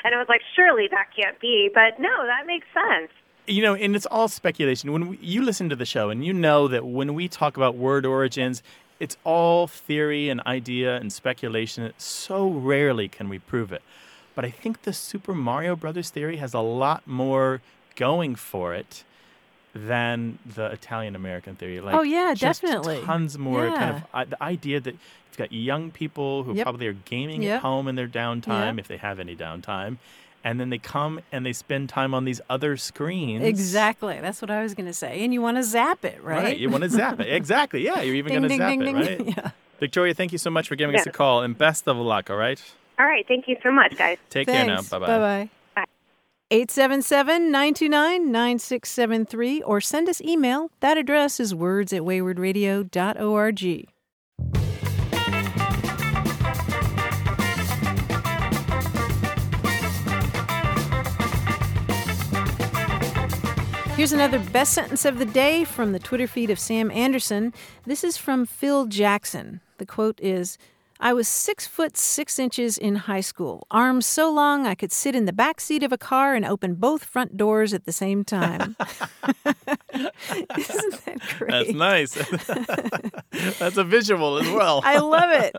and I was like, surely that can't be. But no, that makes sense. You know, and it's all speculation. When we, you listen to the show, and you know that when we talk about word origins, it's all theory and idea and speculation. So rarely can we prove it. But I think the Super Mario Brothers theory has a lot more going for it than the Italian American theory. Like, Oh, yeah, definitely. Tons more kind Yeah. of uh, the idea that you've got young people who Yep. probably are gaming Yep. at home in their downtime, Yep. if they have any downtime, and then they come and they spend time on these other screens. Exactly. That's what I was going to say. And you want to zap it, right? Right. You want to zap it. Exactly. Yeah, you're even going to zap ding, it, ding. right? <laughs> Yeah. Victoria, thank you so much for giving us a call, and best of luck. All right. All right. Thank you so much, guys. Take care now. Bye bye. Bye-bye. Bye. 877-929-9673 or send us email. That address is words at waywordradio.org. Here's another best sentence of the day from the Twitter feed of Sam Anderson. This is from Phil Jackson. The quote is I was six foot six inches in high school, arms so long I could sit in the back seat of a car and open both front doors at the same time. <laughs> <laughs> Isn't that great? That's nice. <laughs> That's a visual as well. I love it.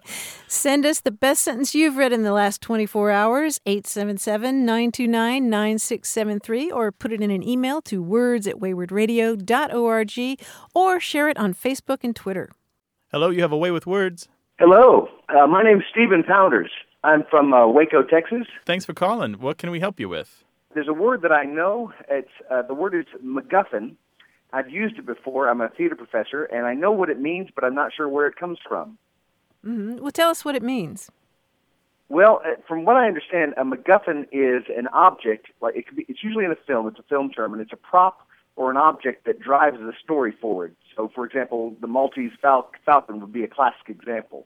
Send us the best sentence you've read in the last 24 hours, 877 929 9673, or put it in an email to words at waywordradio.org or share it on Facebook and Twitter. Hello, you have a way with words. Hello, uh, my name's Stephen Pounders. I'm from uh, Waco, Texas. Thanks for calling. What can we help you with? There's a word that I know. It's uh, the word is MacGuffin. I've used it before. I'm a theater professor, and I know what it means, but I'm not sure where it comes from. hmm Well, tell us what it means. Well, uh, from what I understand, a MacGuffin is an object. Like it could be, it's usually in a film. It's a film term, and it's a prop or an object that drives the story forward. So, for example, the Maltese Fal- Falcon would be a classic example.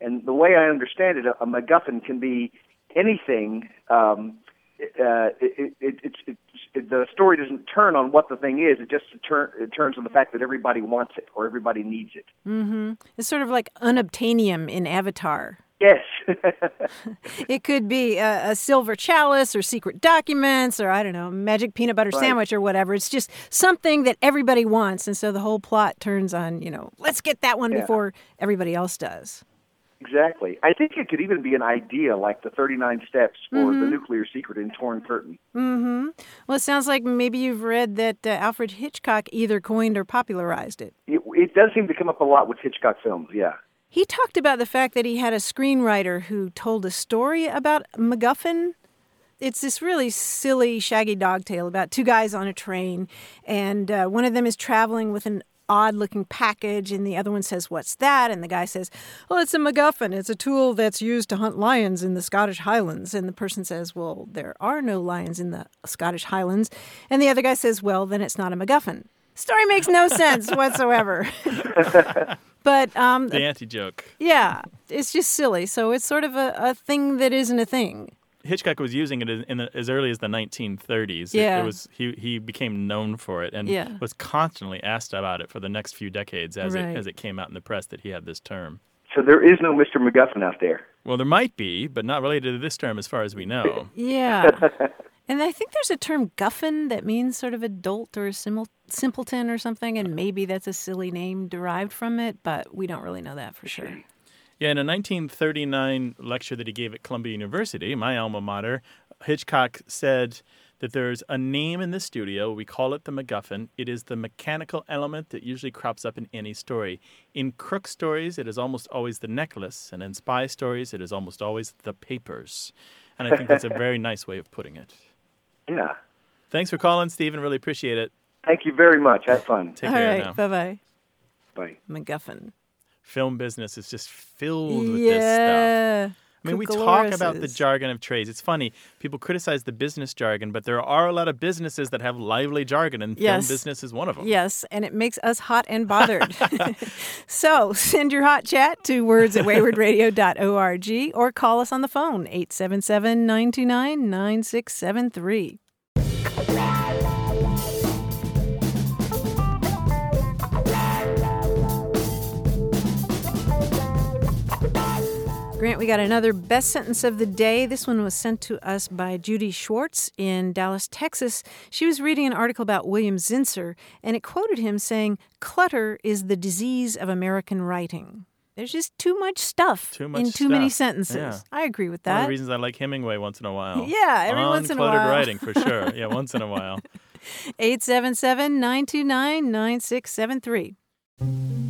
And the way I understand it, a, a MacGuffin can be anything. Um, uh, it, it, it, it, the story doesn't turn on what the thing is. It just turn, it turns on the fact that everybody wants it or everybody needs it. Mm-hmm. It's sort of like unobtainium in Avatar. Yes. <laughs> It could be a, a silver chalice or secret documents or, I don't know, magic peanut butter Right. sandwich or whatever. It's just something that everybody wants. And so the whole plot turns on, you know, let's get that one Yeah. before everybody else does. Exactly. I think it could even be an idea like the 39 steps for the nuclear secret in Torn Curtain. Mm-hmm. Well, it sounds like maybe you've read that uh, Alfred Hitchcock either coined or popularized it. It, it does seem to come up a lot with Hitchcock films, yeah. He talked about the fact that he had a screenwriter who told a story about MacGuffin. It's this really silly, shaggy dog tale about two guys on a train, and uh, one of them is traveling with an odd looking package, and the other one says, What's that? And the guy says, Well, it's a MacGuffin. It's a tool that's used to hunt lions in the Scottish Highlands. And the person says, Well, there are no lions in the Scottish Highlands. And the other guy says, Well, then it's not a MacGuffin. Story makes no sense whatsoever. <laughs> but um, The anti joke. yeah, it's just silly. So it's sort of a, a thing that isn't a thing. Hitchcock was using it in, in the, as early as the 1930s. Yeah. it, was he he became known for it and Yeah. was constantly asked about it for the next few decades as Right. it as it came out in the press that he had this term. So there is no Mr. MacGuffin out there. Well, there might be, but not related to this term as far as we know. Yeah. <laughs> and I think there's a term guffin that means sort of adult or a simul- simpleton or something, and maybe that's a silly name derived from it, but we don't really know that for sure. Yeah, in a 1939 lecture that he gave at Columbia University, my alma mater, Hitchcock said that there's a name in the studio. We call it the MacGuffin. It is the mechanical element that usually crops up in any story. In crook stories, it is almost always the necklace, and in spy stories, it is almost always the papers. And I think that's a very <laughs> nice way of putting it. Yeah. Thanks for calling, Stephen. Really appreciate it. Thank you very much. Have fun. Take All care right, bye bye. Bye. MacGuffin. Film business is just filled with this stuff. I mean, we talk about the jargon of trades. It's funny. People criticize the business jargon, but there are a lot of businesses that have lively jargon, and Yes. film business is one of them. Yes, and it makes us hot and bothered. <laughs> so send your hot chat to words at waywordradio.org or call us on the phone, 877 929 9673. Grant, we got another best sentence of the day. This one was sent to us by Judy Schwartz in Dallas, Texas. She was reading an article about William Zinsser, and it quoted him saying, Clutter is the disease of American writing. There's just too much stuff Too much in too many sentences. Yeah. I agree with that. One of the reasons I like Hemingway once in a while. Yeah, every once in a Uncluttered while. <laughs> writing for sure. Yeah, once in a while. <laughs> 877 929 9673.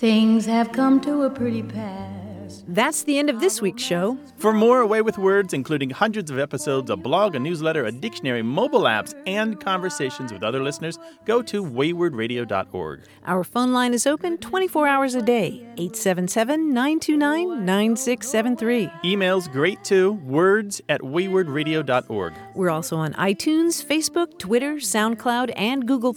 Things have come to a pretty pass. That's the end of this week's show. For more A Way with Words, including hundreds of episodes, a blog, a newsletter, a dictionary, mobile apps, and conversations with other listeners, go to waywordradio.org. Our phone line is open 24 hours a day, 877 929 9673. Emails great too, words at waywordradio.org. We're also on iTunes, Facebook, Twitter, SoundCloud, and Google.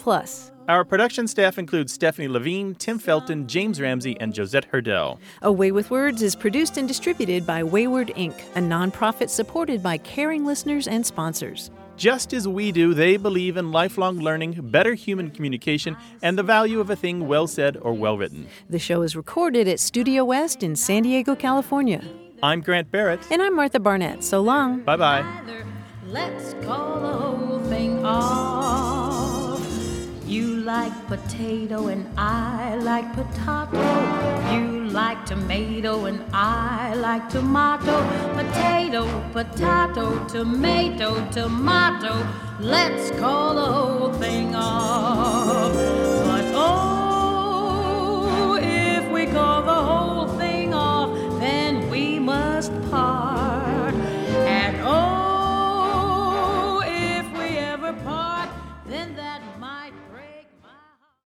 Our production staff includes Stephanie Levine, Tim Felton, James Ramsey, and Josette Hurdell. A Way with Words is produced and distributed by Wayword Inc., a nonprofit supported by caring listeners and sponsors. Just as we do, they believe in lifelong learning, better human communication, and the value of a thing well said or well written. The show is recorded at Studio West in San Diego, California. I'm Grant Barrett. And I'm Martha Barnette. So long. Bye bye like potato and I like potato. You like tomato and I like tomato. Potato, potato, tomato, tomato. Let's call the whole thing off. But oh, if we call the whole thing off, then we must part.